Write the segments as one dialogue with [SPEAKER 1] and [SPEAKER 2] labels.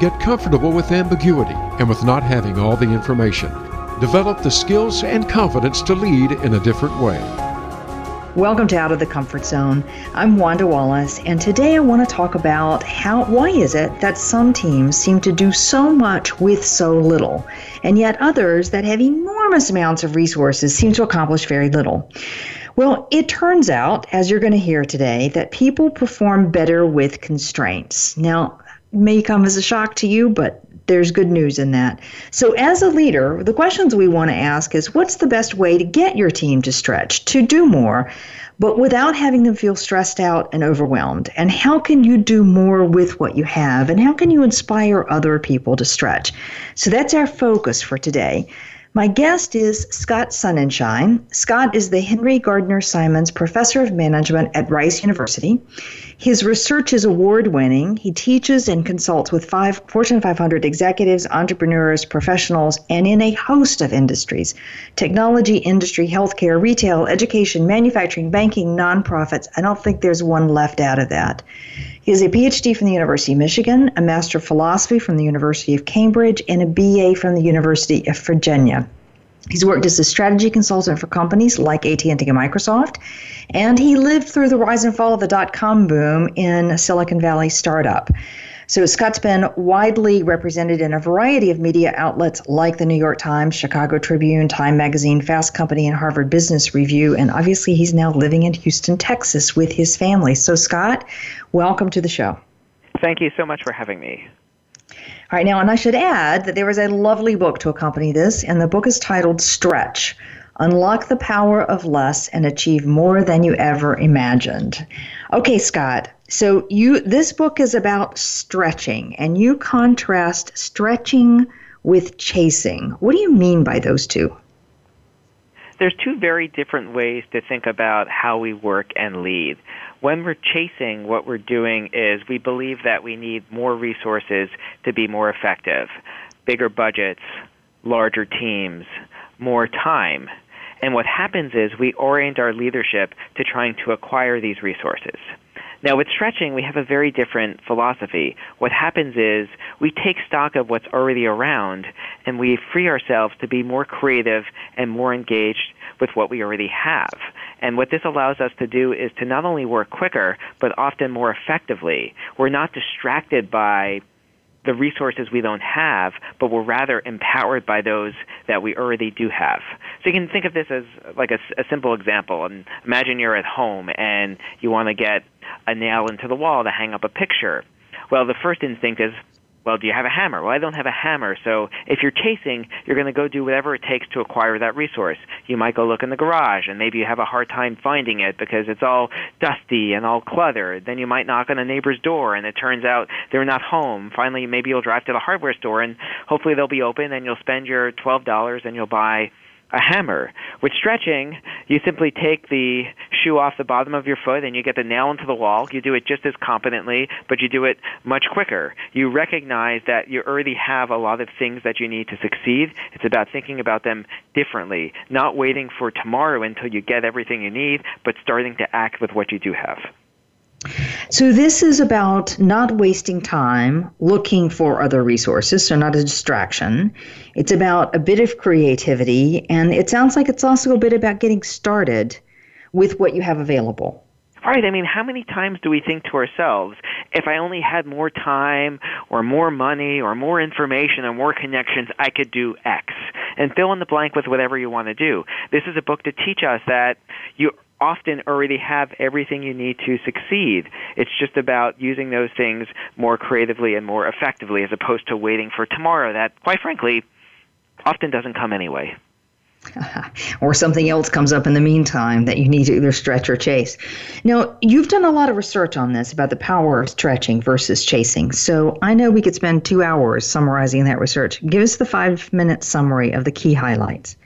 [SPEAKER 1] Get comfortable with ambiguity and with not having all the information. Develop the skills and confidence to lead in a different way.
[SPEAKER 2] Welcome to Out of the Comfort Zone. I'm Wanda Wallace, and today I want to talk about how why is it that some teams seem to do so much with so little, and yet others that have enormous amounts of resources seem to accomplish very little. Well, it turns out, as you're going to hear today, that people perform better with constraints. Now, may come as a shock to you, but there's good news in that. So, as a leader, the questions we want to ask is what's the best way to get your team to stretch, to do more, but without having them feel stressed out and overwhelmed? And how can you do more with what you have? And how can you inspire other people to stretch? So, that's our focus for today. My guest is Scott Sonenshein. Scott is the Henry Gardner Symonds Professor of Management at Rice University. His research is award winning. He teaches and consults with five Fortune 500 executives, entrepreneurs, professionals, and in a host of industries technology, industry, healthcare, retail, education, manufacturing, banking, nonprofits. I don't think there's one left out of that. He has a PhD from the University of Michigan, a Master of Philosophy from the University of Cambridge, and a BA from the University of Virginia. He's worked as a strategy consultant for companies like AT&T and Microsoft, and he lived through the rise and fall of the dot-com boom in Silicon Valley startup. So Scott's been widely represented in a variety of media outlets like the New York Times, Chicago Tribune, Time Magazine, Fast Company, and Harvard Business Review. And obviously, he's now living in Houston, Texas with his family. So, Scott, welcome to the show.
[SPEAKER 3] Thank you so much for having me.
[SPEAKER 2] All right, now, and I should add that there is a lovely book to accompany this, and the book is titled Stretch Unlock the Power of Less and Achieve More Than You Ever Imagined. Okay, Scott, so you this book is about stretching and you contrast stretching with chasing. What do you mean by those two?
[SPEAKER 3] There's two very different ways to think about how we work and lead. When we're chasing, what we're doing is we believe that we need more resources to be more effective, bigger budgets, larger teams, more time. And what happens is we orient our leadership to trying to acquire these resources. Now, with stretching, we have a very different philosophy. What happens is we take stock of what's already around and we free ourselves to be more creative and more engaged with what we already have. And what this allows us to do is to not only work quicker, but often more effectively. We're not distracted by the resources we don't have, but we're rather empowered by those that we already do have. So you can think of this as like a, a simple example. And imagine you're at home and you want to get a nail into the wall to hang up a picture. Well, the first instinct is, well, do you have a hammer? Well, I don't have a hammer. So if you're chasing, you're going to go do whatever it takes to acquire that resource. You might go look in the garage, and maybe you have a hard time finding it because it's all dusty and all cluttered. Then you might knock on a neighbor's door, and it turns out they're not home. Finally, maybe you'll drive to the hardware store, and hopefully they'll be open, and you'll spend your $12 and you'll buy a hammer. With stretching, you simply take the shoe off the bottom of your foot and you get the nail into the wall. You do it just as competently, but you do it much quicker. You recognize that you already have a lot of things that you need to succeed. It's about thinking about them differently, not waiting for tomorrow until you get everything you need, but starting to act with what you do have.
[SPEAKER 2] So, this is about not wasting time looking for other resources, so not a distraction. It's about a bit of creativity, and it sounds like it's also a bit about getting started with what you have available.
[SPEAKER 3] Right. I mean, how many times do we think to ourselves, if I only had more time or more money or more information or more connections, I could do X? And fill in the blank with whatever you want to do. This is a book to teach us that you often already have everything you need to succeed. It's just about using those things more creatively and more effectively as opposed to waiting for tomorrow that, quite frankly, often doesn't come anyway.
[SPEAKER 2] or something else comes up in the meantime that you need to either stretch or chase. Now, you've done a lot of research on this about the power of stretching versus chasing. So I know we could spend two hours summarizing that research. Give us the five minute summary of the key highlights.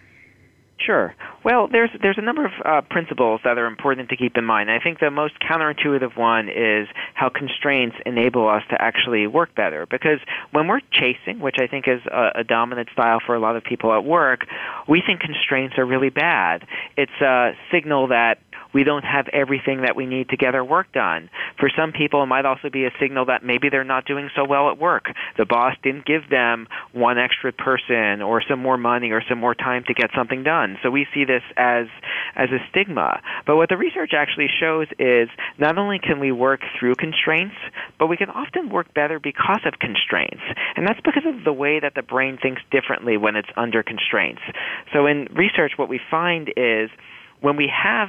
[SPEAKER 3] Sure. Well, there's there's a number of uh, principles that are important to keep in mind. I think the most counterintuitive one is how constraints enable us to actually work better. Because when we're chasing, which I think is a, a dominant style for a lot of people at work, we think constraints are really bad. It's a signal that we don't have everything that we need to get our work done. For some people, it might also be a signal that maybe they're not doing so well at work. The boss didn't give them one extra person or some more money or some more time to get something done. So we see this as as a stigma. But what the research actually shows is not only can we work through constraints, but we can often work better because of constraints. And that's because of the way that the brain thinks differently when it's under constraints. So in research what we find is when we have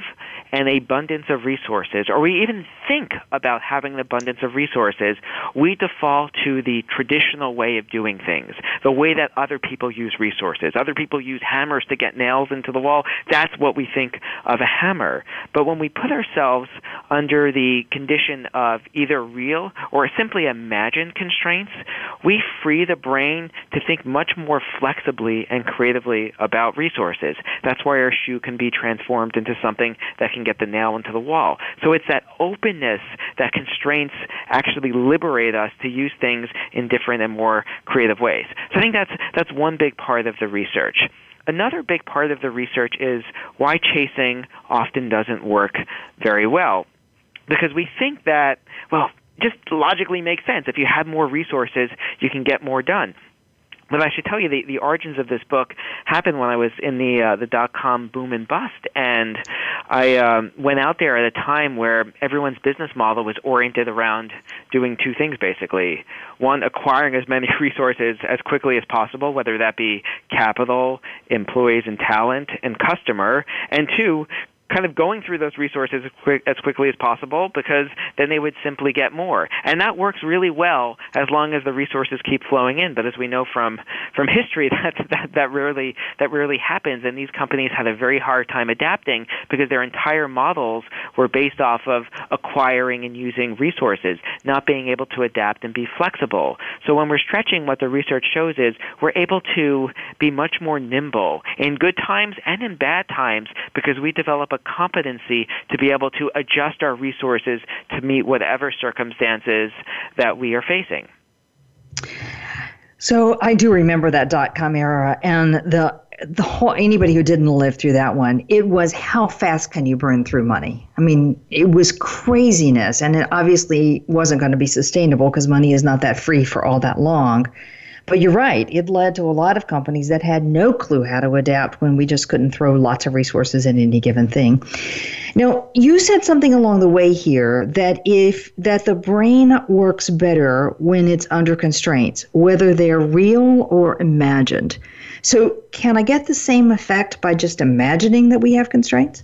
[SPEAKER 3] an abundance of resources, or we even think about having an abundance of resources, we default to the traditional way of doing things, the way that other people use resources. Other people use hammers to get nails into the wall. That's what we think of a hammer. But when we put ourselves under the condition of either real or simply imagined constraints, we free the brain to think much more flexibly and creatively about resources. That's why our shoe can be transformed transformed into something that can get the nail into the wall. So it's that openness that constraints actually liberate us to use things in different and more creative ways. So I think that's that's one big part of the research. Another big part of the research is why chasing often doesn't work very well. Because we think that, well, just logically makes sense. If you have more resources, you can get more done. But I should tell you, the, the origins of this book happened when I was in the uh, the dot com boom and bust, and I um, went out there at a time where everyone's business model was oriented around doing two things basically: one, acquiring as many resources as quickly as possible, whether that be capital, employees and talent, and customer, and two, kind of going through those resources as, quick, as quickly as possible because then they would simply get more. And that works really well as long as the resources keep flowing in. But as we know from from history, that that that rarely that rarely happens. And these companies had a very hard time adapting because their entire models were based off of acquiring and using resources, not being able to adapt and be flexible. So when we're stretching, what the research shows is we're able to be much more nimble in good times and in bad times because we develop a competency to be able to adjust our resources to meet whatever circumstances that we are facing.
[SPEAKER 2] So I do remember that dot com era and the the whole anybody who didn't live through that one, it was how fast can you burn through money? I mean, it was craziness and it obviously wasn't going to be sustainable because money is not that free for all that long. But you're right, it led to a lot of companies that had no clue how to adapt when we just couldn't throw lots of resources at any given thing. Now, you said something along the way here that if that the brain works better when it's under constraints, whether they're real or imagined. So, can I get the same effect by just imagining that we have constraints?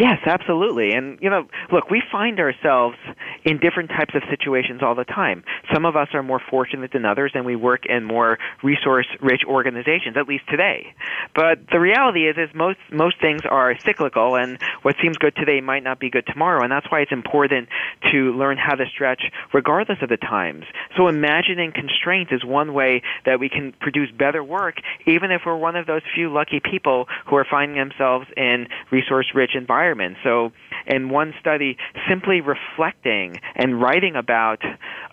[SPEAKER 3] Yes, absolutely. And, you know, look, we find ourselves in different types of situations all the time. Some of us are more fortunate than others, and we work in more resource-rich organizations, at least today. But the reality is, is most, most things are cyclical, and what seems good today might not be good tomorrow, and that's why it's important to learn how to stretch regardless of the times. So imagining constraints is one way that we can produce better work, even if we're one of those few lucky people who are finding themselves in resource-rich environments environment. So, in one study, simply reflecting and writing about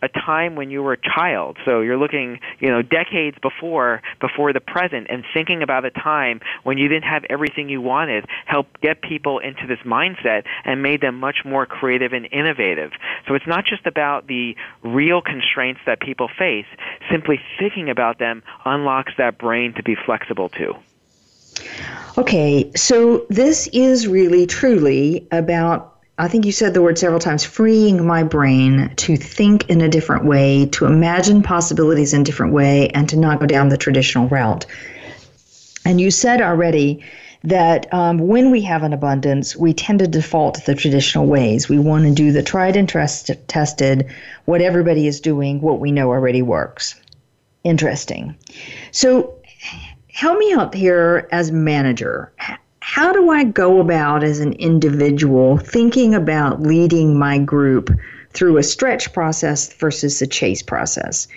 [SPEAKER 3] a time when you were a child. So you're looking, you know, decades before before the present, and thinking about a time when you didn't have everything you wanted, helped get people into this mindset and made them much more creative and innovative. So it's not just about the real constraints that people face. Simply thinking about them unlocks that brain to be flexible too.
[SPEAKER 2] Okay, so this is really truly about I think you said the word several times freeing my brain to think in a different way, to imagine possibilities in a different way, and to not go down the traditional route. And you said already that um, when we have an abundance, we tend to default to the traditional ways. We want to do the tried and trust- tested, what everybody is doing, what we know already works. Interesting. So, help me out here as manager. How do I go about as an individual thinking about leading my group through a stretch process versus a chase process?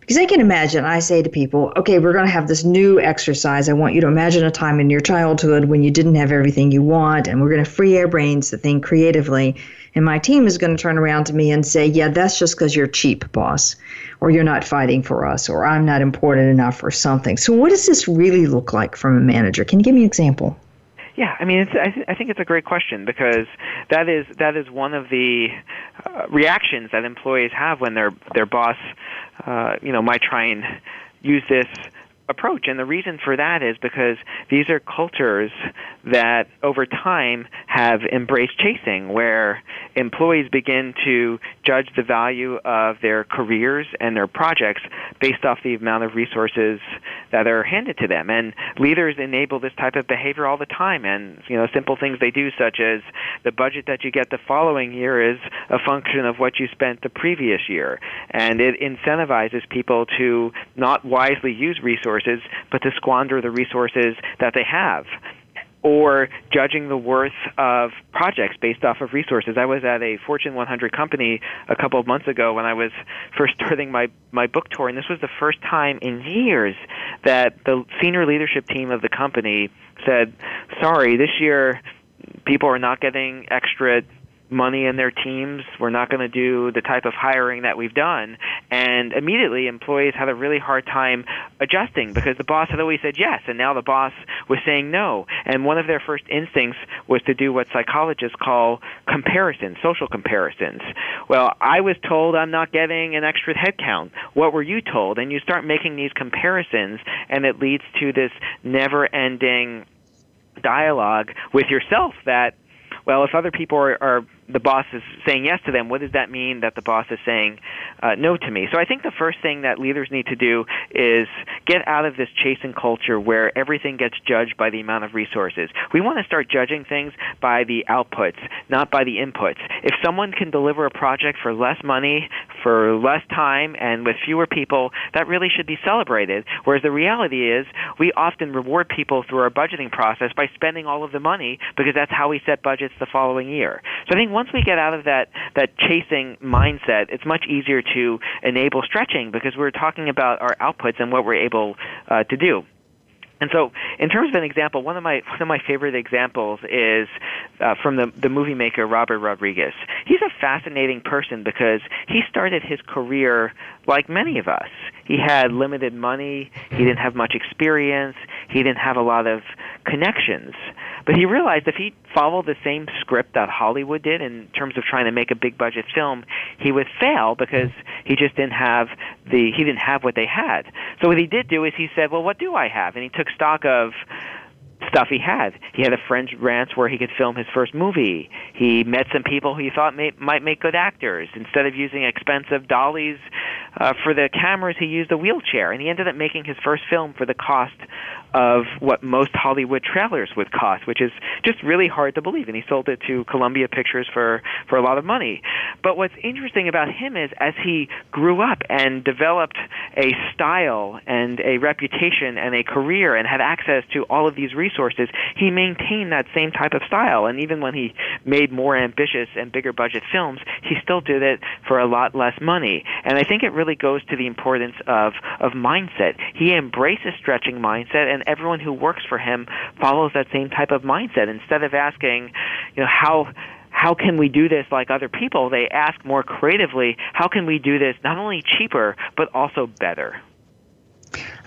[SPEAKER 2] Because I can imagine, I say to people, okay, we're going to have this new exercise. I want you to imagine a time in your childhood when you didn't have everything you want, and we're going to free our brains to think creatively. And my team is going to turn around to me and say, yeah, that's just because you're cheap, boss, or you're not fighting for us, or I'm not important enough, or something. So, what does this really look like from a manager? Can you give me an example?
[SPEAKER 3] Yeah, I mean, it's, I, th- I think it's a great question because that is that is one of the uh, reactions that employees have when their their boss, uh, you know, might try and use this approach. And the reason for that is because these are cultures that over time have embraced chasing, where employees begin to judge the value of their careers and their projects based off the amount of resources that are handed to them. And leaders enable this type of behavior all the time. And you know, simple things they do, such as the budget that you get the following year is a function of what you spent the previous year, and it incentivizes people to not wisely use resources, but to squander the resources that they have or judging the worth of projects based off of resources. I was at a Fortune 100 company a couple of months ago when I was first starting my my book tour, and this was the first time in years that the senior leadership team of the company said, "Sorry, this year." People are not getting extra money in their teams. We're not going to do the type of hiring that we've done. And immediately, employees had a really hard time adjusting because the boss had always said yes, and now the boss was saying no. And one of their first instincts was to do what psychologists call comparisons, social comparisons. Well, I was told I'm not getting an extra headcount. What were you told? And you start making these comparisons, and it leads to this never ending dialogue with yourself that well, if other people are, are the boss is saying yes to them, what does that mean that the boss is saying uh, no to me? So I think the first thing that leaders need to do is get out of this chasing culture where everything gets judged by the amount of resources. We want to start judging things by the outputs, not by the inputs. If someone can deliver a project for less money, for less time, and with fewer people, that really should be celebrated. Whereas the reality is, we often reward people through our budgeting process by spending all of the money because that's how we set budgets the following year. So I think once we get out of that that chasing mindset, it's much easier to enable stretching because we're talking about our outputs and what we're able uh, to do. And so, in terms of an example, one of my one of my favorite examples is uh, from the the movie maker Robert Rodriguez. He's a fascinating person because he started his career like many of us. He had limited money. He didn't have much experience. He didn't have a lot of connections. But he realized if he followed the same script that Hollywood did in terms of trying to make a big budget film, he would fail because he just didn't have the he didn't have what they had. So what he did do is he said, "Well, what do I have?" And he took stock of stuff he had. He had a French ranch where he could film his first movie. He met some people who he thought may, might make good actors. Instead of using expensive dollies uh, for the cameras, he used a wheelchair, and he ended up making his first film for the cost of what most Hollywood trailers would cost, which is just really hard to believe. And he sold it to Columbia Pictures for for a lot of money. But what's interesting about him is as he grew up and developed a style and a reputation and a career and had access to all of these resources, he maintained that same type of style. And even when he made more ambitious and bigger budget films, he still did it for a lot less money. And I think it really goes to the importance of of mindset. He embraces stretching mindset and and everyone who works for him follows that same type of mindset. Instead of asking, you know, how how can we do this like other people? They ask more creatively, how can we do this not only cheaper but also better?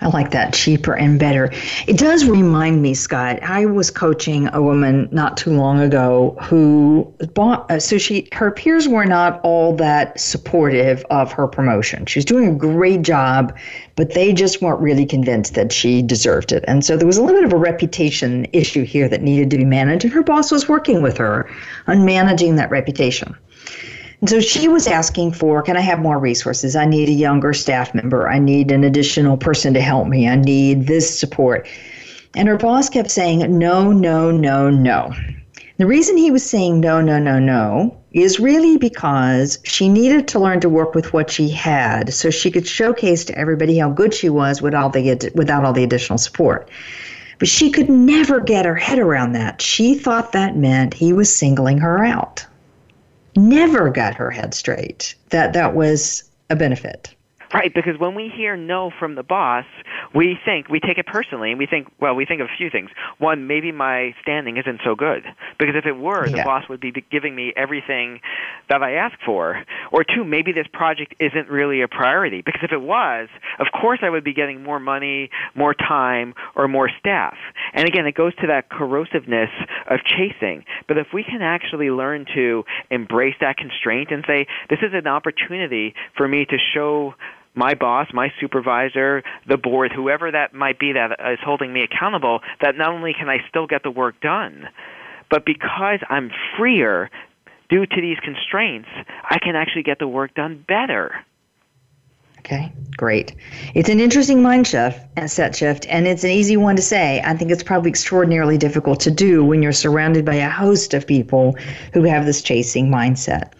[SPEAKER 2] I like that cheaper and better. It does remind me, Scott. I was coaching a woman not too long ago who bought. Uh, so she, her peers were not all that supportive of her promotion. She was doing a great job, but they just weren't really convinced that she deserved it. And so there was a little bit of a reputation issue here that needed to be managed. And her boss was working with her on managing that reputation. And so she was asking for, can I have more resources? I need a younger staff member. I need an additional person to help me. I need this support. And her boss kept saying, no, no, no, no. The reason he was saying no, no, no, no is really because she needed to learn to work with what she had so she could showcase to everybody how good she was without, the, without all the additional support. But she could never get her head around that. She thought that meant he was singling her out. Never got her head straight that that was a benefit.
[SPEAKER 3] Right, because when we hear no from the boss, we think we take it personally, and we think, well, we think of a few things. One, maybe my standing isn't so good, because if it were, yeah. the boss would be giving me everything that I ask for. Or two, maybe this project isn't really a priority, because if it was, of course I would be getting more money, more time, or more staff. And again, it goes to that corrosiveness of chasing. But if we can actually learn to embrace that constraint and say, this is an opportunity for me to show my boss, my supervisor, the board, whoever that might be that is holding me accountable, that not only can I still get the work done, but because I'm freer due to these constraints, I can actually get the work done better.
[SPEAKER 2] Okay, great. It's an interesting mind shift and set shift, and it's an easy one to say. I think it's probably extraordinarily difficult to do when you're surrounded by a host of people who have this chasing mindset.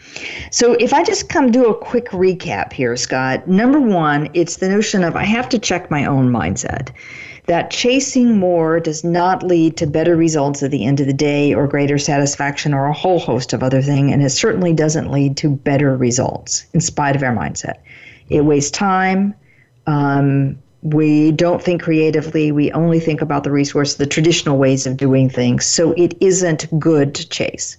[SPEAKER 2] So, if I just come do a quick recap here, Scott, number one, it's the notion of I have to check my own mindset. That chasing more does not lead to better results at the end of the day or greater satisfaction or a whole host of other things, and it certainly doesn't lead to better results in spite of our mindset. It wastes time. Um, we don't think creatively. We only think about the resource, the traditional ways of doing things. So it isn't good to chase.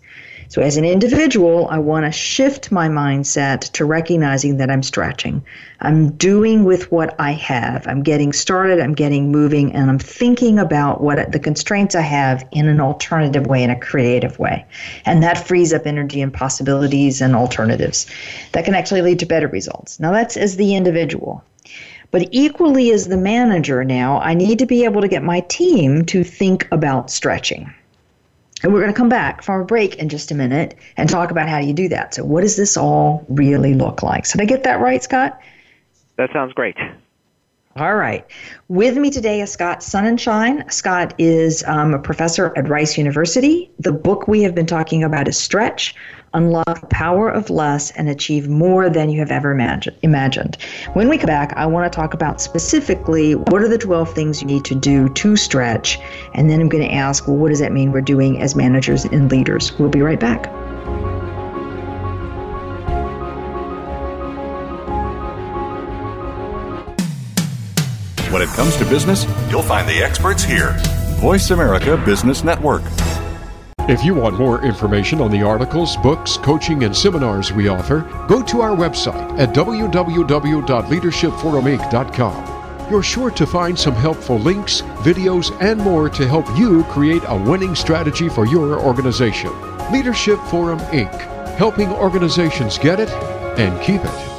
[SPEAKER 2] So, as an individual, I want to shift my mindset to recognizing that I'm stretching. I'm doing with what I have. I'm getting started, I'm getting moving, and I'm thinking about what the constraints I have in an alternative way, in a creative way. And that frees up energy and possibilities and alternatives that can actually lead to better results. Now, that's as the individual. But equally as the manager now, I need to be able to get my team to think about stretching. And we're going to come back from a break in just a minute and talk about how do you do that. So, what does this all really look like? So, did I get that right, Scott?
[SPEAKER 3] That sounds great.
[SPEAKER 2] All right. With me today is Scott Sonenshein. Scott is um, a professor at Rice University. The book we have been talking about is Stretch Unlock the Power of Less and Achieve More Than You Have Ever Imagined. When we come back, I want to talk about specifically what are the 12 things you need to do to stretch. And then I'm going to ask, well, what does that mean we're doing as managers and leaders? We'll be right back.
[SPEAKER 4] When it comes to business, you'll find the experts here. Voice America Business Network.
[SPEAKER 1] If you want more information on the articles, books, coaching, and seminars we offer, go to our website at www.leadershipforuminc.com. You're sure to find some helpful links, videos, and more to help you create a winning strategy for your organization. Leadership Forum Inc., helping organizations get it and keep it.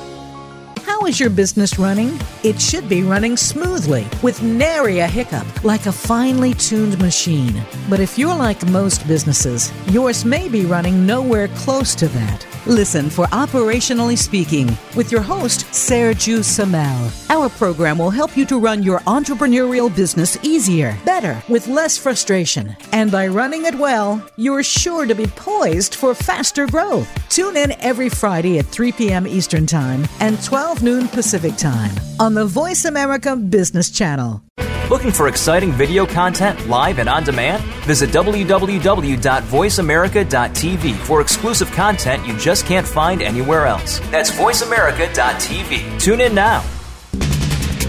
[SPEAKER 5] How is your business running? It should be running smoothly with nary a hiccup, like a finely tuned machine. But if you're like most businesses, yours may be running nowhere close to that. Listen for Operationally Speaking with your host, Sergio Samel. Our program will help you to run your entrepreneurial business easier, better, with less frustration. And by running it well, you're sure to be poised for faster growth. Tune in every Friday at 3 p.m. Eastern Time and 12 noon Pacific Time on the Voice America Business Channel.
[SPEAKER 6] Looking for exciting video content live and on demand? Visit www.voiceamerica.tv for exclusive content you just can't find anywhere else. That's voiceamerica.tv. Tune in now.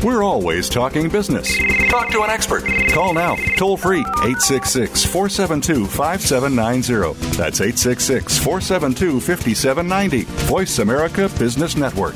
[SPEAKER 4] We're always talking business. Talk to an expert. Call now, toll free, 866 472 5790. That's 866 472 5790. Voice America Business Network.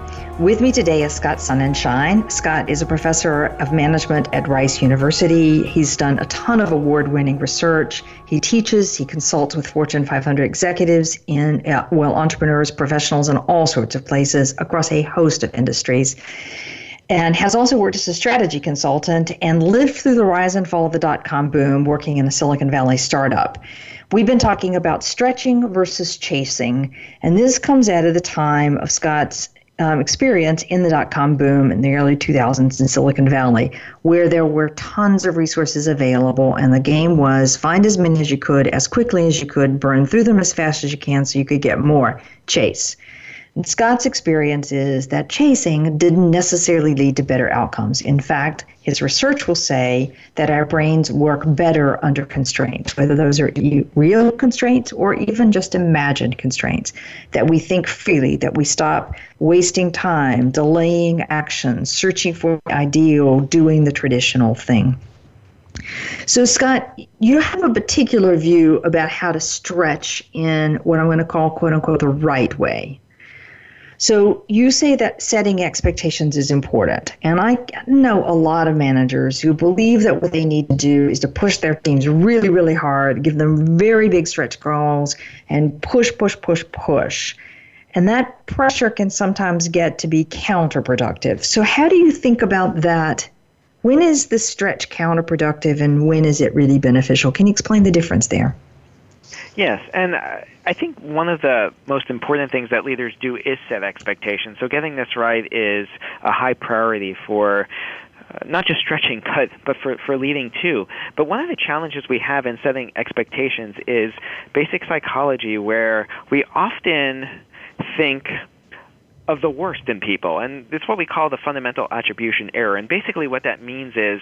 [SPEAKER 2] With me today is Scott Sonenshein. Scott is a professor of management at Rice University. He's done a ton of award winning research. He teaches, he consults with Fortune 500 executives, in, uh, well, entrepreneurs, professionals, in all sorts of places across a host of industries and has also worked as a strategy consultant and lived through the rise and fall of the dot com boom working in a Silicon Valley startup. We've been talking about stretching versus chasing, and this comes out of the time of Scott's um, experience in the dot com boom in the early 2000s in Silicon Valley, where there were tons of resources available, and the game was find as many as you could, as quickly as you could, burn through them as fast as you can so you could get more. Chase. Scott's experience is that chasing didn't necessarily lead to better outcomes. In fact, his research will say that our brains work better under constraints, whether those are real constraints or even just imagined constraints, that we think freely, that we stop wasting time, delaying action, searching for the ideal, doing the traditional thing. So, Scott, you have a particular view about how to stretch in what I'm going to call, quote unquote, the right way. So you say that setting expectations is important. And I know a lot of managers who believe that what they need to do is to push their teams really, really hard, give them very big stretch goals, and push, push, push, push. And that pressure can sometimes get to be counterproductive. So, how do you think about that? When is the stretch counterproductive and when is it really beneficial? Can you explain the difference there?
[SPEAKER 3] Yes, and uh, I think one of the most important things that leaders do is set expectations. So getting this right is a high priority for uh, not just stretching, but but for for leading too. But one of the challenges we have in setting expectations is basic psychology, where we often think of the worst in people, and it's what we call the fundamental attribution error. And basically, what that means is,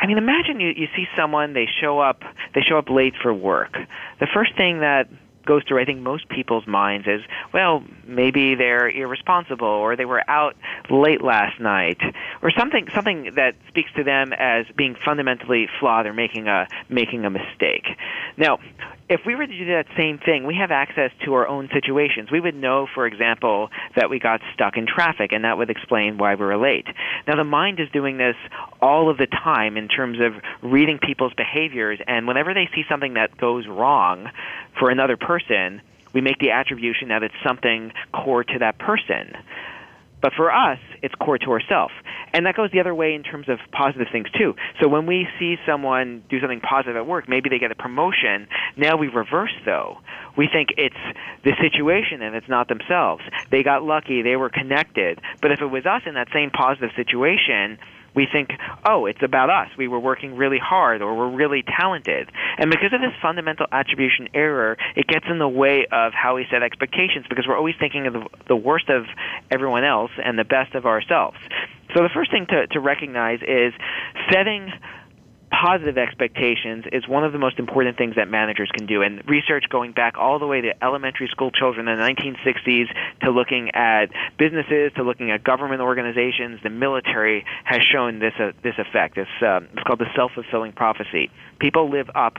[SPEAKER 3] I mean, imagine you you see someone they show up they show up late for work. The first thing that goes through I think most people's minds is, well, maybe they're irresponsible or they were out late last night or something something that speaks to them as being fundamentally flawed or making a making a mistake. Now, if we were to do that same thing, we have access to our own situations. We would know, for example, that we got stuck in traffic, and that would explain why we were late. Now, the mind is doing this all of the time in terms of reading people's behaviors, and whenever they see something that goes wrong for another person, we make the attribution that it's something core to that person. But for us, it's core to ourselves. And that goes the other way in terms of positive things too. So when we see someone do something positive at work, maybe they get a promotion, now we reverse though. We think it's the situation and it's not themselves. They got lucky, they were connected. But if it was us in that same positive situation, we think, oh, it's about us. We were working really hard or we're really talented. And because of this fundamental attribution error, it gets in the way of how we set expectations because we're always thinking of the, worst of everyone else and the best of ourselves. So the first thing to, to recognize is setting positive expectations is one of the most important things that managers can do. And research going back all the way to elementary school children in the 1960s to looking at businesses to looking at government organizations, the military has shown this uh, this effect. It's, uh, it's called the self-fulfilling prophecy. People live up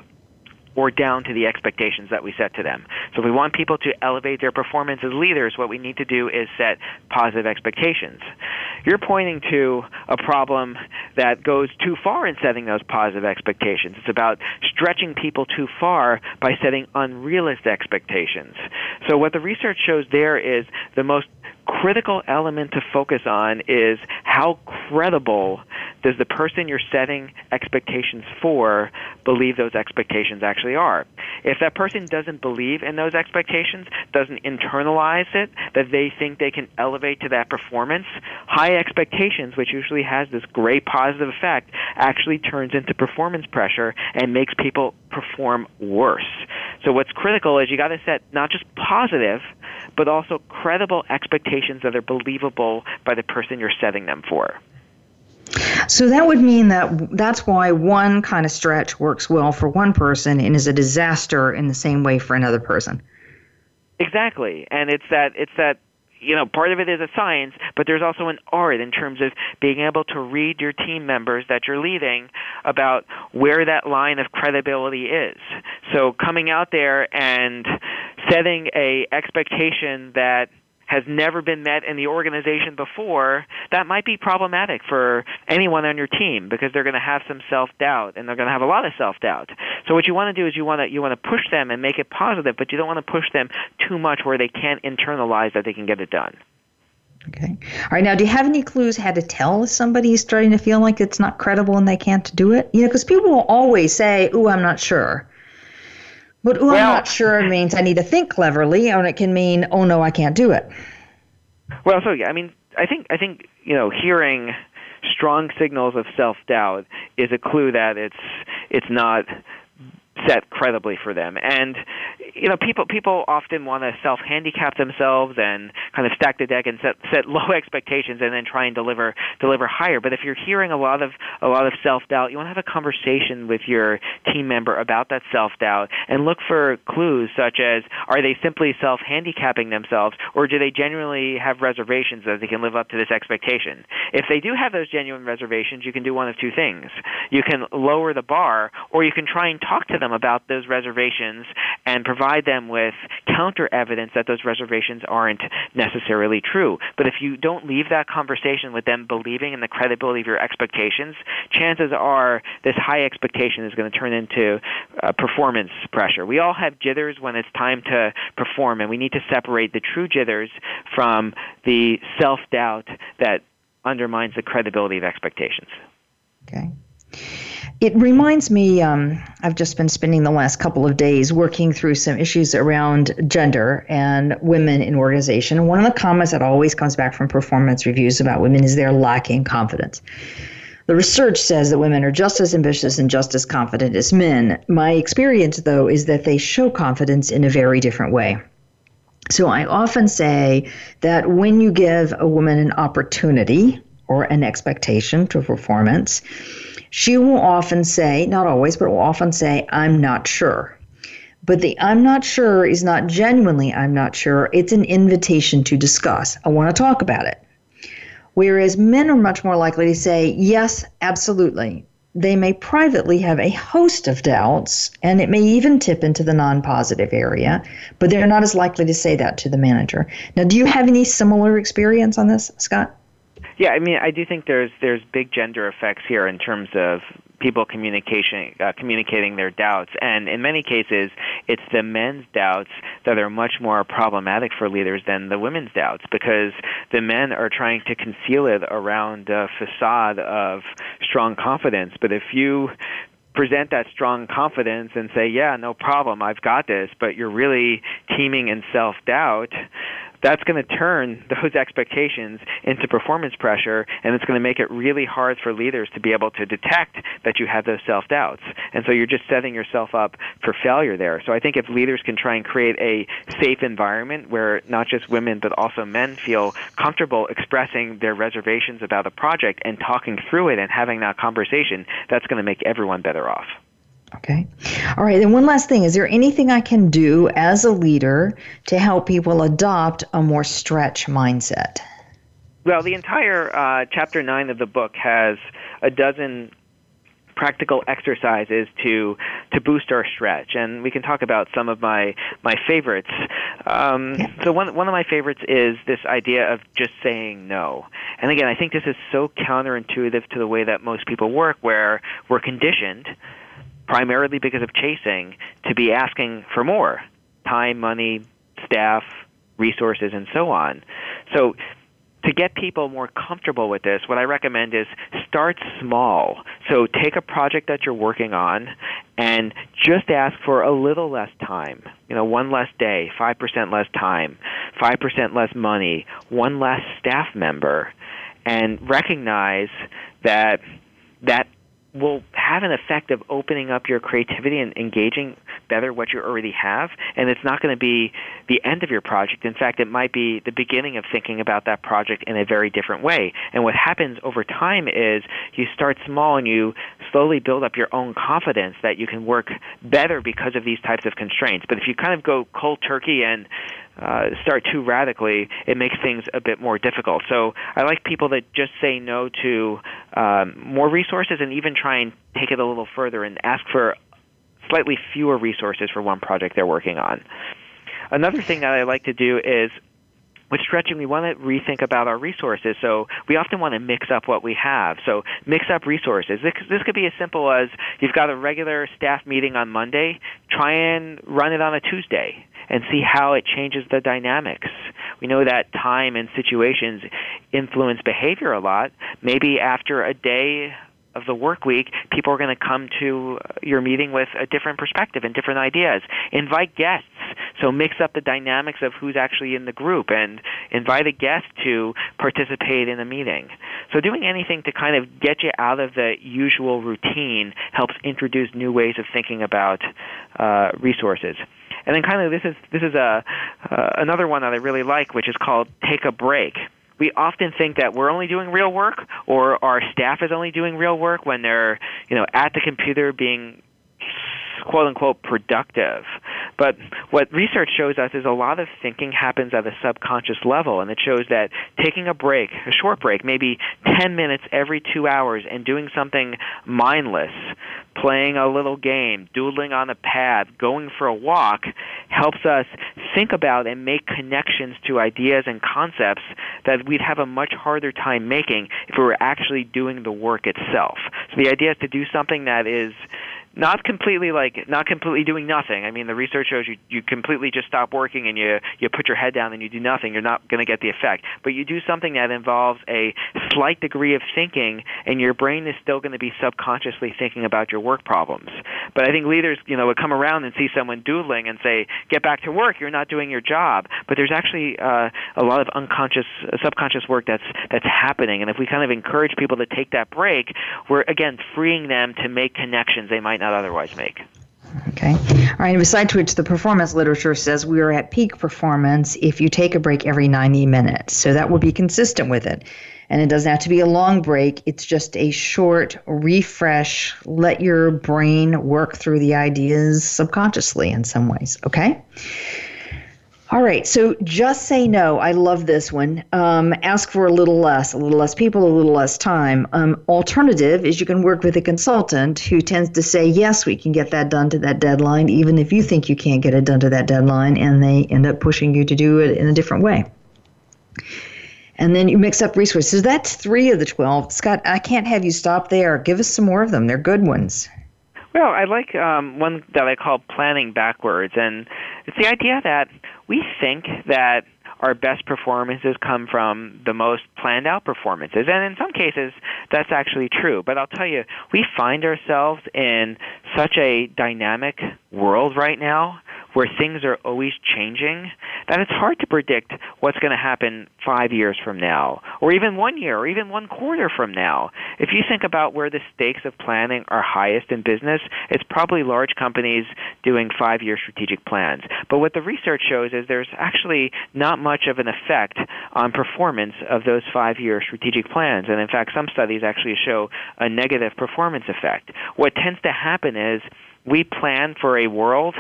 [SPEAKER 3] or down to the expectations that we set to them. So if we want people to elevate their performance as leaders, what we need to do is set positive expectations. You're pointing to a problem that goes too far in setting those positive expectations. It's about stretching people too far by setting unrealistic expectations. So what the research shows there is the most critical element to focus on is how credible does the person you're setting expectations for believe those expectations actually are? If that person doesn't believe in those expectations, doesn't internalize it, that they think they can elevate to that performance, high expectations, which usually has this great positive effect, actually turns into performance pressure and makes people perform worse. So what's critical is you got to set not just positive, but also credible expectations that are believable by the person you're setting them for.
[SPEAKER 2] So that would mean that that's why one kind of stretch works well for one person and is a disaster in the same way for another person.
[SPEAKER 3] Exactly. And it's that it's that you know, part of it is a science, but there's also an art in terms of being able to read your team members that you're leading about where that line of credibility is. So coming out there and setting a expectation that has never been met in the organization before, that might be problematic for anyone on your team because they're going to have some self-doubt and they're going to have a lot of self-doubt. So what you want to do is you want to you want to push them and make it positive, but you don't want to push them too much where they can't internalize that they can get it done.
[SPEAKER 2] Okay. All right. Now, do you have any clues how to tell if somebody is starting to feel like it's not credible and they can't do it? You know, because people will always say, "Ooh, I'm not sure." But "Ooh, well, I'm not sure" It means I need to think cleverly, and it can mean, "Oh no, I can't do it."
[SPEAKER 3] Well, so yeah, I mean, I think I think you know, hearing strong signals of self doubt is a clue that it's it's not set credibly for them. And you know, people people often want to self handicap themselves and kind of stack the deck and set set low expectations and then try and deliver deliver higher. But if you're hearing a lot of a lot of self doubt, you want to have a conversation with your team member about that self doubt and look for clues such as are they simply self handicapping themselves or do they genuinely have reservations that they can live up to this expectation? If they do have those genuine reservations, you can do one of two things. You can lower the bar or you can try and talk to them about those reservations and provide them with counter evidence that those reservations aren't necessarily true. But if you don't leave that conversation with them believing in the credibility of your expectations, chances are this high expectation is going to turn into uh, performance pressure. We all have jitters when it's time to perform, and we need to separate the true jitters from the self doubt that undermines the credibility of expectations.
[SPEAKER 2] Okay. It reminds me, um, I've just been spending the last couple of days working through some issues around gender and women in organization. One of the comments that always comes back from performance reviews about women is they're lacking confidence. The research says that women are just as ambitious and just as confident as men. My experience, though, is that they show confidence in a very different way. So I often say that when you give a woman an opportunity or an expectation to performance, she will often say, not always, but will often say, I'm not sure. But the I'm not sure is not genuinely I'm not sure. It's an invitation to discuss. I want to talk about it. Whereas men are much more likely to say, yes, absolutely. They may privately have a host of doubts, and it may even tip into the non positive area, but they're not as likely to say that to the manager. Now, do you have any similar experience on this, Scott?
[SPEAKER 3] Yeah, I mean, I do think there's there's big gender effects here in terms of people communication uh, communicating their doubts. And in many cases it's the men's doubts that are much more problematic for leaders than the women's doubts because the men are trying to conceal it around a facade of strong confidence. But if you present that strong confidence and say yeah no problem I've got this but you're really teeming in self doubt that's going to turn those expectations into performance pressure, and it's going to make it really hard for leaders to be able to detect that you have those self doubts. And so you're just setting yourself up for failure there. So I think if leaders can try and create a safe environment where not just women but also men feel comfortable expressing their reservations about a project and talking through it and having that conversation, that's going to make everyone better off.
[SPEAKER 2] Okay. All right. And one last thing. Is there anything I can do as a leader to help people adopt a more stretch mindset?
[SPEAKER 3] Well, the entire uh, chapter nine of the book has a dozen practical exercises to to boost our stretch, and we can talk about some of my my favorites. Um, so one one of my favorites is this idea of just saying no. And again, I think this is so counterintuitive to the way that most people work, where we're conditioned primarily because of chasing, to be asking for more time, money, staff, resources, and so on. So, to get people more comfortable with this, what I recommend is start small. So, take a project that you're working on and just ask for a little less time. You know, one less day, 5% less time, 5% less money, one less staff member, and recognize that that will have an effect of opening up your creativity and engaging better what you already have and it's not going to be the end of your project. In fact it might be the beginning of thinking about that project in a very different way. And what happens over time is you start small and you slowly build up your own confidence that you can work better because of these types of constraints. But if you kind of go cold turkey and uh, start too radically, it makes things a bit more difficult. So I like people that just say no to um, more resources and even try and take it a little further and ask for slightly fewer resources for one project they're working on. Another thing that I like to do is with stretching, we want to rethink about our resources. So we often want to mix up what we have. So mix up resources. This, this could be as simple as you've got a regular staff meeting on Monday. Try and run it on a Tuesday and see how it changes the dynamics. We know that time and situations influence behavior a lot. Maybe after a day of the work week, people are going to come to your meeting with a different perspective and different ideas. Invite guests. So mix up the dynamics of who's actually in the group and invite a guest to participate in a meeting. So doing anything to kind of get you out of the usual routine helps introduce new ways of thinking about uh, resources. And then kind of this is this is a uh, another one that I really like, which is called take a break. We often think that we're only doing real work or our staff is only doing real work when they're you know at the computer being quote unquote productive. But what research shows us is a lot of thinking happens at a subconscious level, and it shows that taking a break, a short break, maybe 10 minutes every two hours, and doing something mindless, playing a little game, doodling on a pad, going for a walk, helps us think about and make connections to ideas and concepts that we'd have a much harder time making if we were actually doing the work itself. So the idea is to do something that is not completely like not completely doing nothing. I mean, the research shows you you completely just stop working and you you put your head down and you do nothing. You're not going to get the effect. But you do something that involves a slight degree of thinking, and your brain is still going to be subconsciously thinking about your work problems. But I think leaders, you know, would come around and see someone doodling and say, "Get back to work. You're not doing your job." But there's actually uh, a lot of unconscious, uh, subconscious work that's that's happening. And if we kind of encourage people to take that break, we're again freeing them to make connections they might might not otherwise make.
[SPEAKER 2] Okay. All right. Besides which, the performance literature says we are at peak performance if you take a break every 90 minutes. So that would be consistent with it. And it doesn't have to be a long break, it's just a short refresh. Let your brain work through the ideas subconsciously in some ways. Okay. All right, so just say no. I love this one. Um, ask for a little less, a little less people, a little less time. Um, alternative is you can work with a consultant who tends to say, yes, we can get that done to that deadline, even if you think you can't get it done to that deadline, and they end up pushing you to do it in a different way. And then you mix up resources. That's three of the 12. Scott, I can't have you stop there. Give us some more of them. They're good ones.
[SPEAKER 3] Well, I like um, one that I call planning backwards, and it's the idea that we think that our best performances come from the most planned out performances. And in some cases, that's actually true. But I'll tell you, we find ourselves in such a dynamic world right now where things are always changing, that it's hard to predict what's going to happen five years from now, or even one year, or even one quarter from now. If you think about where the stakes of planning are highest in business, it's probably large companies doing five year strategic plans. But what the research shows is there's actually not much of an effect on performance of those five year strategic plans. And in fact, some studies actually show a negative performance effect. What tends to happen is we plan for a world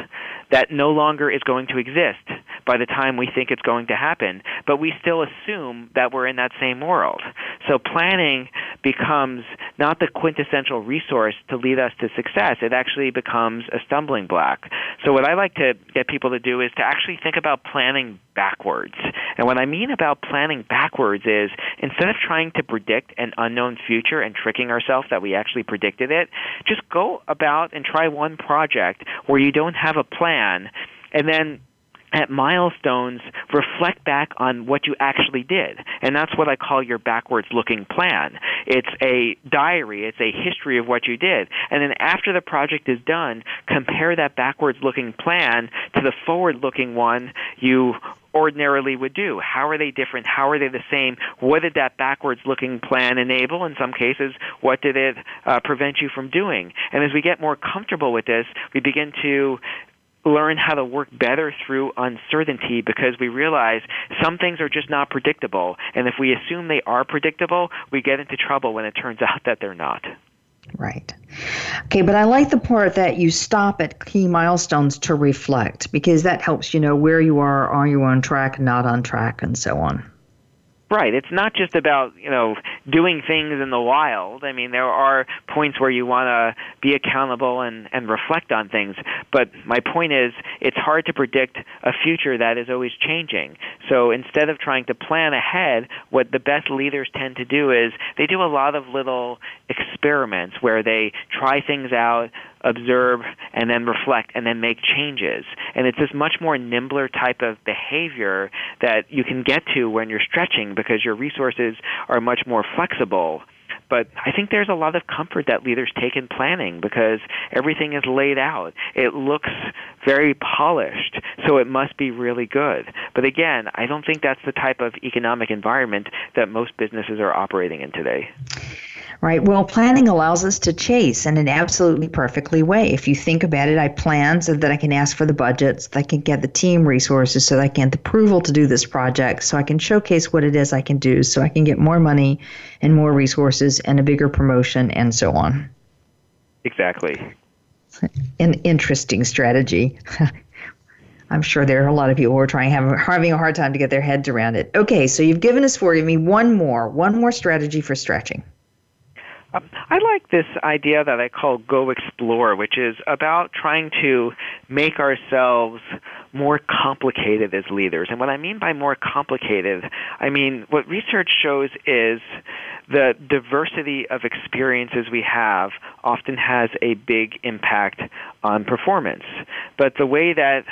[SPEAKER 3] that no longer is going to exist by the time we think it's going to happen, but we still assume that we're in that same world. So planning becomes not the quintessential resource to lead us to success. It actually becomes a stumbling block. So what I like to get people to do is to actually think about planning backwards. And what I mean about planning backwards is instead of trying to predict an unknown future and tricking ourselves that we actually predicted it, just go about and try one project where you don't have a plan and then at milestones reflect back on what you actually did and that's what i call your backwards looking plan it's a diary it's a history of what you did and then after the project is done compare that backwards looking plan to the forward looking one you ordinarily would do. How are they different? How are they the same? What did that backwards looking plan enable? In some cases, what did it uh, prevent you from doing? And as we get more comfortable with this, we begin to learn how to work better through uncertainty because we realize some things are just not predictable. And if we assume they are predictable, we get into trouble when it turns out that they're not.
[SPEAKER 2] Right. Okay, but I like the part that you stop at key milestones to reflect because that helps you know where you are, are you on track, not on track, and so on.
[SPEAKER 3] Right. It's not just about, you know, doing things in the wild. I mean, there are points where you want to be accountable and, and reflect on things. But my point is, it's hard to predict a future that is always changing. So instead of trying to plan ahead, what the best leaders tend to do is they do a lot of little experiments where they try things out, observe, and then reflect, and then make changes. And it's this much more nimbler type of behavior that you can get to when you're stretching because your resources are much more flexible. But I think there's a lot of comfort that leaders take in planning because everything is laid out. It looks very polished, so it must be really good. But again, I don't think that's the type of economic environment that most businesses are operating in today
[SPEAKER 2] right? Well, planning allows us to chase in an absolutely perfectly way. If you think about it, I plan so that I can ask for the budgets, that I can get the team resources, so that I can get the approval to do this project, so I can showcase what it is I can do, so I can get more money and more resources and a bigger promotion and so on.
[SPEAKER 3] Exactly.
[SPEAKER 2] An interesting strategy. I'm sure there are a lot of people who are trying having a hard time to get their heads around it. Okay, so you've given us four. Give me one more, one more strategy for stretching.
[SPEAKER 3] I like this idea that I call Go Explore, which is about trying to make ourselves more complicated as leaders. And what I mean by more complicated, I mean what research shows is the diversity of experiences we have often has a big impact on performance. But the way that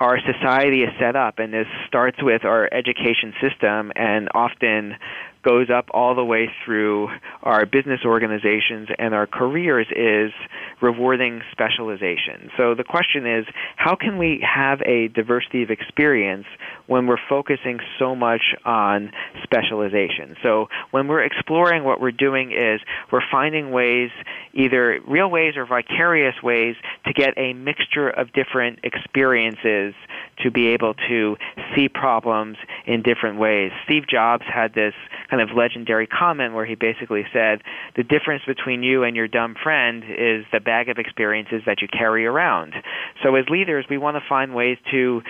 [SPEAKER 3] our society is set up, and this starts with our education system and often goes up all the way through our business organizations and our careers is rewarding specialization. So the question is, how can we have a diversity of experience when we're focusing so much on specialization? So when we're exploring what we're doing is we're finding ways, either real ways or vicarious ways, to get a mixture of different experiences to be able to see problems in different ways. Steve Jobs had this kind of legendary comment where he basically said, the difference between you and your dumb friend is the bag of experiences that you carry around. So as leaders, we want to find ways to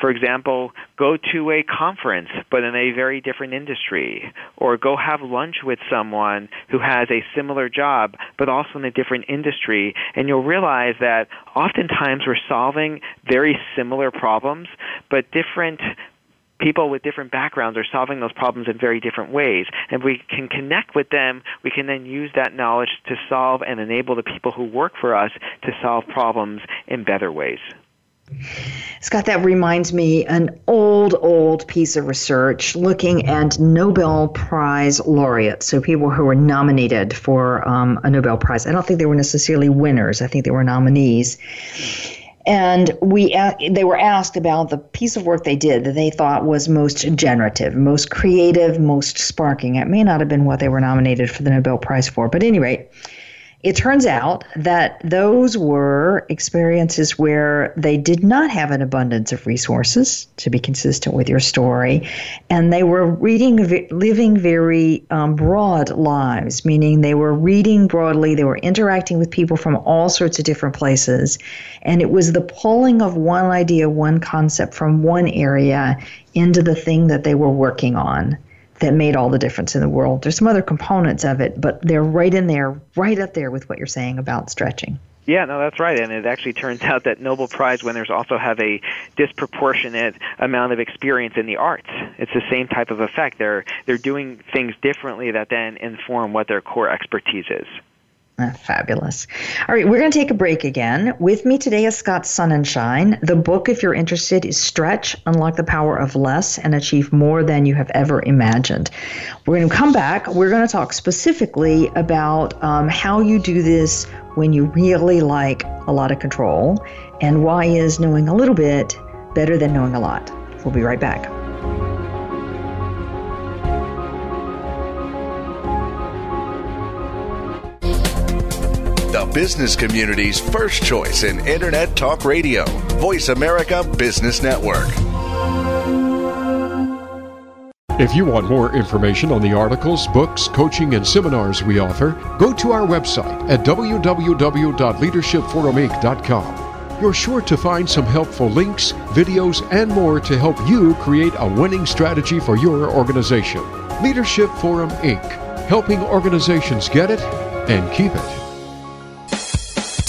[SPEAKER 3] for example, go to a conference but in a very different industry, or go have lunch with someone who has a similar job but also in a different industry, and you'll realize that oftentimes we're solving very similar problems, but different people with different backgrounds are solving those problems in very different ways. And if we can connect with them, we can then use that knowledge to solve and enable the people who work for us to solve problems in better ways.
[SPEAKER 2] Scott, that reminds me an old, old piece of research looking at Nobel Prize laureates, so people who were nominated for um, a Nobel Prize. I don't think they were necessarily winners. I think they were nominees and we they were asked about the piece of work they did that they thought was most generative, most creative, most sparking. It may not have been what they were nominated for the Nobel Prize for, but at any rate, it turns out that those were experiences where they did not have an abundance of resources, to be consistent with your story, and they were reading, living very um, broad lives, meaning they were reading broadly, they were interacting with people from all sorts of different places, and it was the pulling of one idea, one concept from one area into the thing that they were working on that made all the difference in the world. There's some other components of it, but they're right in there, right up there with what you're saying about stretching.
[SPEAKER 3] Yeah, no, that's right. And it actually turns out that Nobel Prize winners also have a disproportionate amount of experience in the arts. It's the same type of effect. They're they're doing things differently that then inform what their core expertise is.
[SPEAKER 2] Ah, fabulous. All right, we're going to take a break again. With me today is Scott Sonenshein. The book, if you're interested, is Stretch Unlock the Power of Less and Achieve More Than You Have Ever Imagined. We're going to come back. We're going to talk specifically about um, how you do this when you really like a lot of control and why is knowing a little bit better than knowing a lot. We'll be right back.
[SPEAKER 7] The business community's first choice in Internet Talk Radio. Voice America Business Network.
[SPEAKER 1] If you want more information on the articles, books, coaching, and seminars we offer, go to our website at www.leadershipforuminc.com. You're sure to find some helpful links, videos, and more to help you create a winning strategy for your organization. Leadership Forum Inc., helping organizations get it and keep it.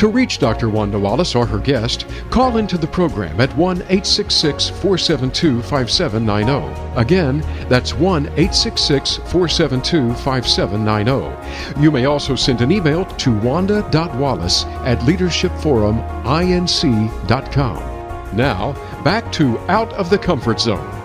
[SPEAKER 1] To reach Dr. Wanda Wallace or her guest, call into the program at 1 866 472 5790. Again, that's 1 866 472 5790. You may also send an email to wanda.wallace at leadershipforuminc.com. Now, back to Out of the Comfort Zone.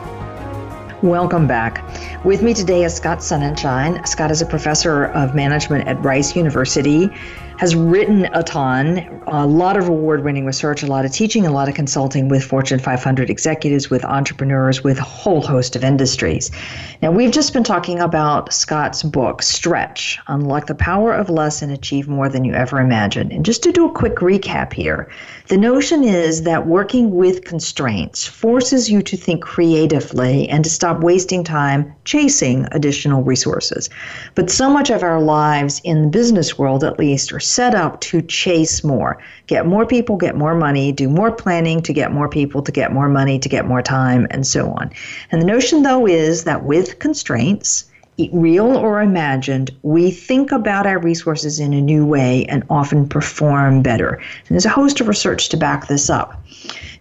[SPEAKER 2] Welcome back. With me today is Scott Sonenshein. Scott is a professor of management at Rice University has written a ton, a lot of award winning research, a lot of teaching, a lot of consulting with Fortune 500 executives, with entrepreneurs, with a whole host of industries. Now, we've just been talking about Scott's book, Stretch Unlock the Power of Less and Achieve More Than You Ever Imagined. And just to do a quick recap here, the notion is that working with constraints forces you to think creatively and to stop wasting time chasing additional resources. But so much of our lives in the business world, at least, are set up to chase more, get more people, get more money, do more planning to get more people, to get more money, to get more time, and so on. And the notion, though, is that with constraints, real or imagined, we think about our resources in a new way and often perform better. And there's a host of research to back this up.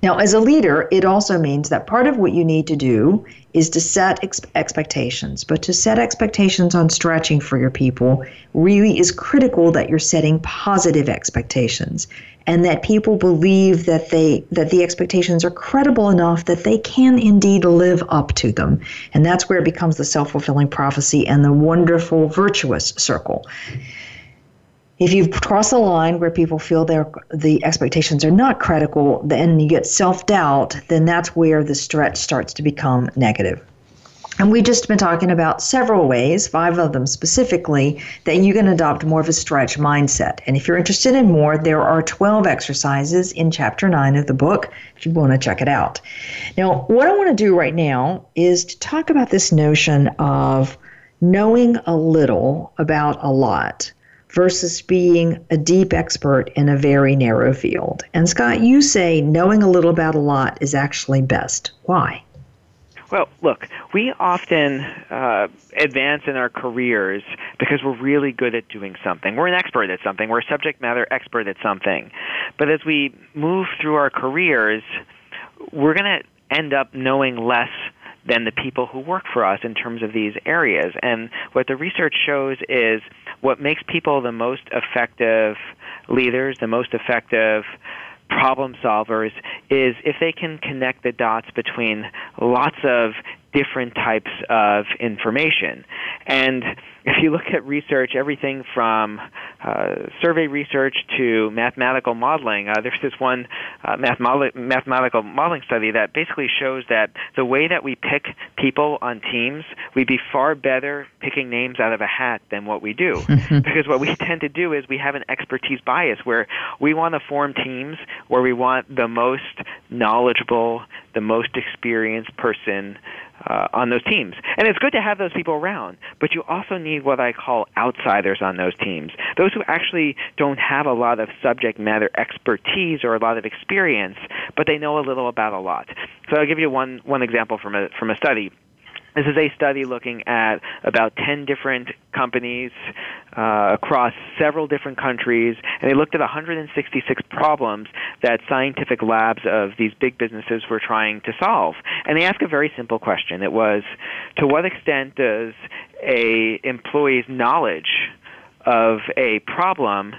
[SPEAKER 2] Now, as a leader, it also means that part of what you need to do is to set ex- expectations. But to set expectations on stretching for your people really is critical that you're setting positive expectations and that people believe that they that the expectations are credible enough that they can indeed live up to them. And that's where it becomes the self-fulfilling prophecy and the wonderful virtuous circle if you cross a line where people feel their the expectations are not critical, then you get self doubt, then that's where the stretch starts to become negative. And we've just been talking about several ways, five of them specifically, that you can adopt more of a stretch mindset. And if you're interested in more, there are 12 exercises in chapter 9 of the book if you want to check it out. Now, what I want to do right now is to talk about this notion of knowing a little about a lot versus being a deep expert in a very narrow field. And Scott, you say knowing a little about a lot is actually best. Why?
[SPEAKER 3] Well, look, we often uh, advance in our careers because we're really good at doing something. We're an expert at something. We're a subject matter expert at something. But as we move through our careers, we're going to end up knowing less than the people who work for us in terms of these areas. And what the research shows is what makes people the most effective leaders, the most effective problem solvers is if they can connect the dots between lots of different types of information. And if you look at research, everything from uh, survey research to mathematical modeling, uh, there's this one uh, mathematical modeling study that basically shows that the way that we pick people on teams, we'd be far better picking names out of a hat than what we do. because what we tend to do is we have an expertise bias where we want to form teams where we want the most knowledgeable, the most experienced person uh, on those teams. And it's good to have those people around, but you also need what I call outsiders on those teams. Those who actually don't have a lot of subject matter expertise or a lot of experience, but they know a little about a lot. So I'll give you one one example from a from a study. This is a study looking at about 10 different companies uh, across several different countries, and they looked at 166 problems that scientific labs of these big businesses were trying to solve. And they asked a very simple question. It was, to what extent does a employee's knowledge of a problem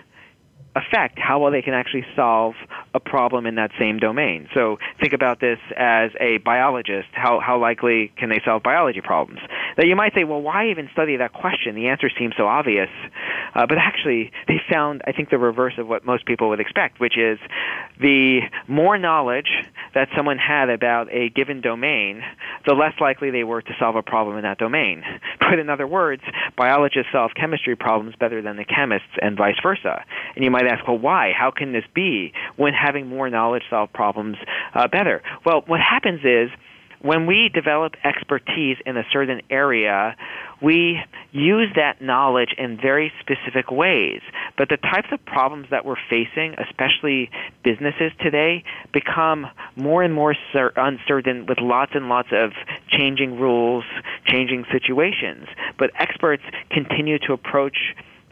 [SPEAKER 3] affect how well they can actually solve a problem in that same domain. So think about this as a biologist. How, how likely can they solve biology problems? Now you might say, well, why even study that question? The answer seems so obvious. Uh, but actually, they found, I think, the reverse of what most people would expect, which is the more knowledge that someone had about a given domain, the less likely they were to solve a problem in that domain. But in other words, biologists solve chemistry problems better than the chemists and vice versa. And you might ask, well, why? How can this be when having more knowledge solve problems uh, better? Well, what happens is when we develop expertise in a certain area, we use that knowledge in very specific ways. But the types of problems that we're facing, especially businesses today, become more and more uncertain with lots and lots of changing rules, changing situations. But experts continue to approach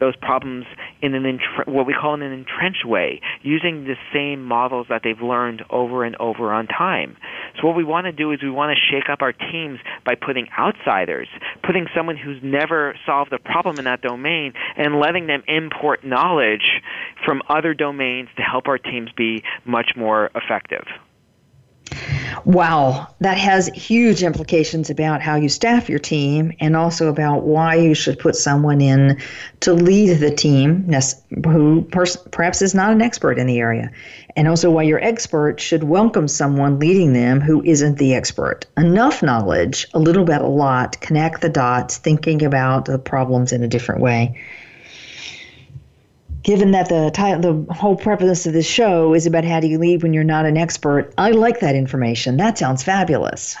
[SPEAKER 3] those problems in an what we call in an entrenched way, using the same models that they've learned over and over on time. So what we want to do is we want to shake up our teams by putting outsiders, putting someone who's never solved a problem in that domain, and letting them import knowledge from other domains to help our teams be much more effective.
[SPEAKER 2] Wow, that has huge implications about how you staff your team and also about why you should put someone in to lead the team who perhaps is not an expert in the area. And also why your expert should welcome someone leading them who isn't the expert. Enough knowledge, a little bit, a lot, connect the dots, thinking about the problems in a different way given that the title, the whole purpose of this show is about how do you lead when you're not an expert, I like that information. That sounds fabulous.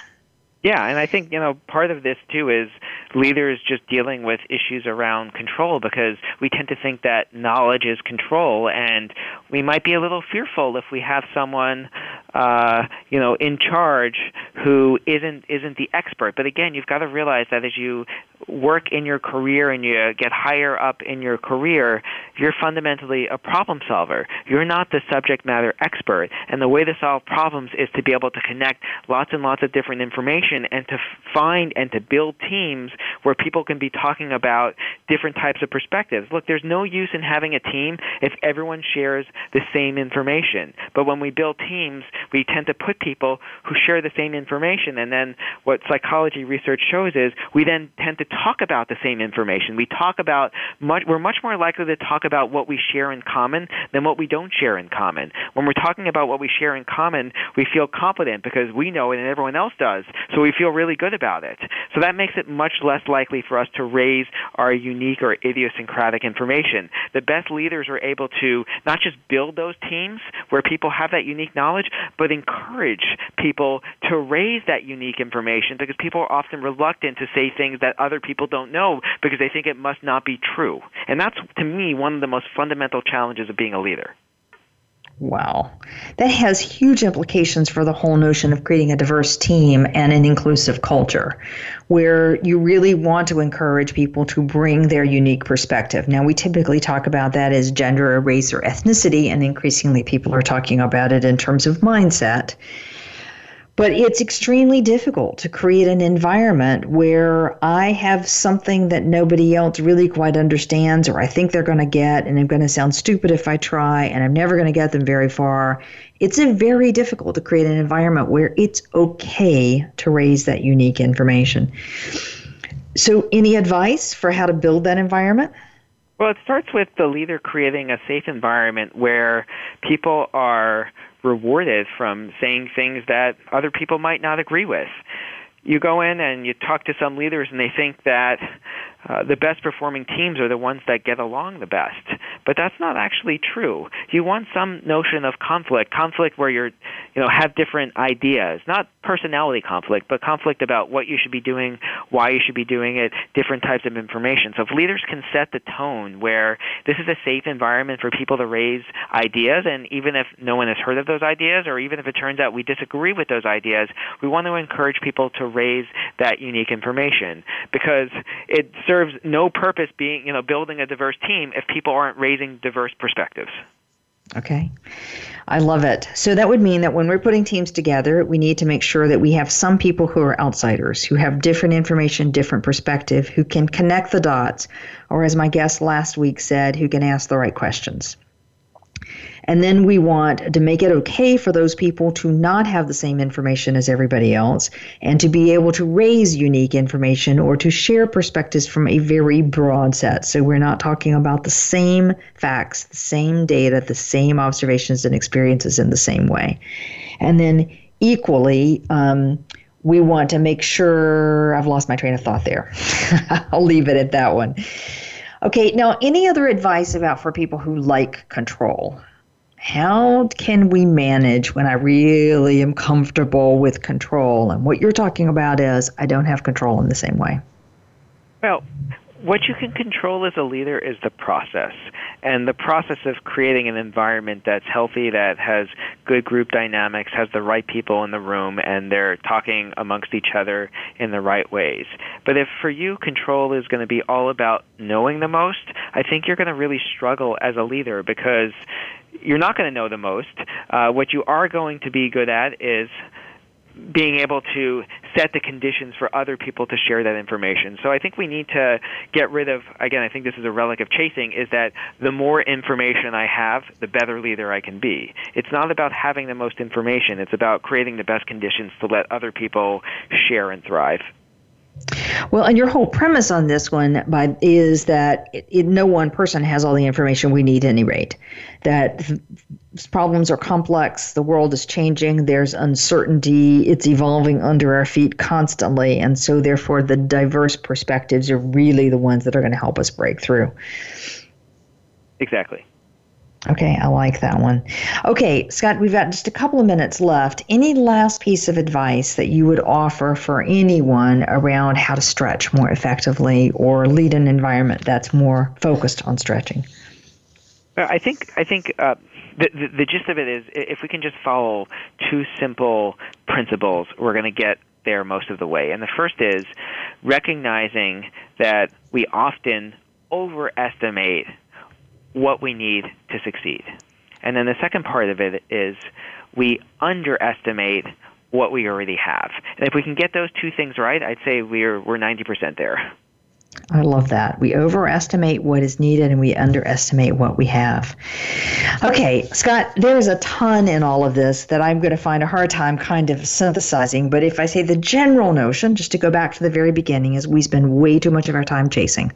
[SPEAKER 3] Yeah, and I think you know part of this too is leaders just dealing with issues around control because we tend to think that knowledge is control, and we might be a little fearful if we have someone uh, you know in charge who isn't isn't the expert. But again, you've got to realize that as you work in your career and you get higher up in your career, you're fundamentally a problem solver. You're not the subject matter expert. And the way to solve problems is to be able to connect lots and lots of different information and to find and to build teams where people can be talking about different types of perspectives. Look, there's no use in having a team if everyone shares the same information. But when we build teams, we tend to put people who share the same information. And then what psychology research shows is we then tend to talk about the same information. We talk about much, we're much more likely to talk about what we share in common than what we don't share in common. When we're talking about what we share in common, we feel confident because we know it and everyone else does. So we feel really good about it. So that makes it much less likely for us to raise our unique or idiosyncratic information. The best leaders are able to not just build those teams where people have that unique knowledge, but encourage people to raise that unique information because people are often reluctant to say things that other people don't know because they think it must not be true. And that's, to me, one of the most fundamental challenges of being a leader.
[SPEAKER 2] Wow. That has huge implications for the whole notion of creating a diverse team and an inclusive culture, where you really want to encourage people to bring their unique perspective. Now, we typically talk about that as gender or race or ethnicity, and increasingly people are talking about it in terms of mindset. But it's extremely difficult to create an environment where I have something that nobody else really quite understands, or I think they're going to get, and I'm going to sound stupid if I try, and I'm never going to get them very far. It's very difficult to create an environment where it's okay to raise that unique information. So, any advice for how to build that environment?
[SPEAKER 3] Well, it starts with the leader creating a safe environment where people are rewarded from saying things that other people might not agree with. You go in and you talk to some leaders, and they think that uh, the best performing teams are the ones that get along the best. but that's not actually true. You want some notion of conflict, conflict where you're, you know, have different ideas, not personality conflict, but conflict about what you should be doing, why you should be doing it, different types of information. So if leaders can set the tone where this is a safe environment for people to raise ideas, and even if no one has heard of those ideas, or even if it turns out we disagree with those ideas, we want to encourage people to raise that unique information because it serves no purpose being, you know, building a diverse team if people aren't raising diverse perspectives.
[SPEAKER 2] Okay. I love it. So that would mean that when we're putting teams together, we need to make sure that we have some people who are outsiders, who have different information, different perspective, who can connect the dots, or as my guest last week said, who can ask the right questions. And then we want to make it okay for those people to not have the same information as everybody else and to be able to raise unique information or to share perspectives from a very broad set. So we're not talking about the same facts, the same data, the same observations and experiences in the same way. And then equally, um, we want to make sure I've lost my train of thought there. I'll leave it at that one. Okay, now any other advice about for people who like control? How can we manage when I really am comfortable with control? And what you're talking about is I don't have control in the same way.
[SPEAKER 3] Well, what you can control as a leader is the process and the process of creating an environment that's healthy that has good group dynamics has the right people in the room and they're talking amongst each other in the right ways but if for you control is going to be all about knowing the most i think you're going to really struggle as a leader because you're not going to know the most. Uh, what you are going to be good at is being able to set the conditions for other people to share that information. So I think we need to get rid of again I think this is a relic of chasing is that the more information I have, the better leader I can be. It's not about having the most information, it's about creating the best conditions to let other people share and thrive.
[SPEAKER 2] Well, and your whole premise on this one by, is that it, it, no one person has all the information we need at any rate. That problems are complex, the world is changing, there's uncertainty, it's evolving under our feet constantly, and so therefore the diverse perspectives are really the ones that are going to help us break through.
[SPEAKER 3] Exactly.
[SPEAKER 2] Okay, I like that one. Okay, Scott, we've got just a couple of minutes left. Any last piece of advice that you would offer for anyone around how to stretch more effectively or lead an environment that's more focused on stretching?
[SPEAKER 3] I think I think uh, the, the the gist of it is if we can just follow two simple principles, we're going to get there most of the way. And the first is recognizing that we often overestimate what we need to succeed. And then the second part of it is we underestimate what we already have. And if we can get those two things right, I'd say we're we're 90% there.
[SPEAKER 2] I love that. We overestimate what is needed and we underestimate what we have. Okay, Scott, there is a ton in all of this that I'm going to find a hard time kind of synthesizing. But if I say the general notion, just to go back to the very beginning, is we spend way too much of our time chasing.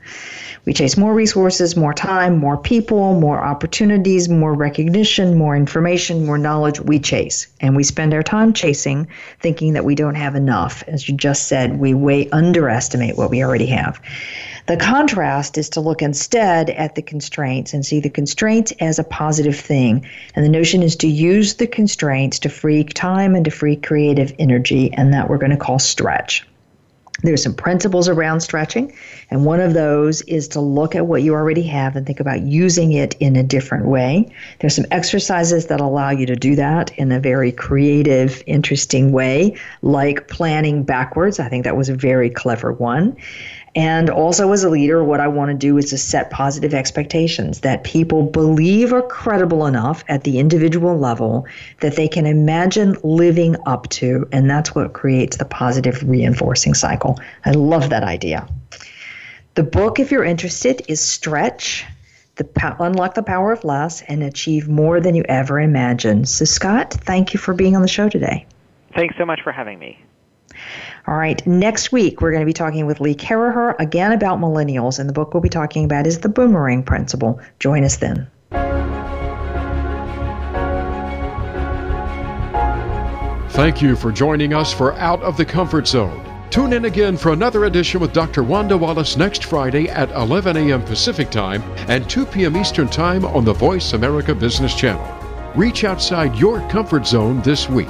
[SPEAKER 2] We chase more resources, more time, more people, more opportunities, more recognition, more information, more knowledge. We chase. And we spend our time chasing, thinking that we don't have enough. As you just said, we way underestimate what we already have. The contrast is to look instead at the constraints and see the constraints as a positive thing. And the notion is to use the constraints to free time and to free creative energy, and that we're going to call stretch. There's some principles around stretching, and one of those is to look at what you already have and think about using it in a different way. There's some exercises that allow you to do that in a very creative, interesting way, like planning backwards. I think that was a very clever one. And also, as a leader, what I want to do is to set positive expectations that people believe are credible enough at the individual level that they can imagine living up to. And that's what creates the positive reinforcing cycle. I love that idea. The book, if you're interested, is Stretch the Unlock the Power of Less and Achieve More Than You Ever Imagined. So, Scott, thank you for being on the show today.
[SPEAKER 3] Thanks so much for having me.
[SPEAKER 2] All right, next week we're going to be talking with Lee Caraher again about millennials, and the book we'll be talking about is The Boomerang Principle. Join us then.
[SPEAKER 1] Thank you for joining us for Out of the Comfort Zone. Tune in again for another edition with Dr. Wanda Wallace next Friday at 11 a.m. Pacific Time and 2 p.m. Eastern Time on the Voice America Business Channel. Reach outside your comfort zone this week.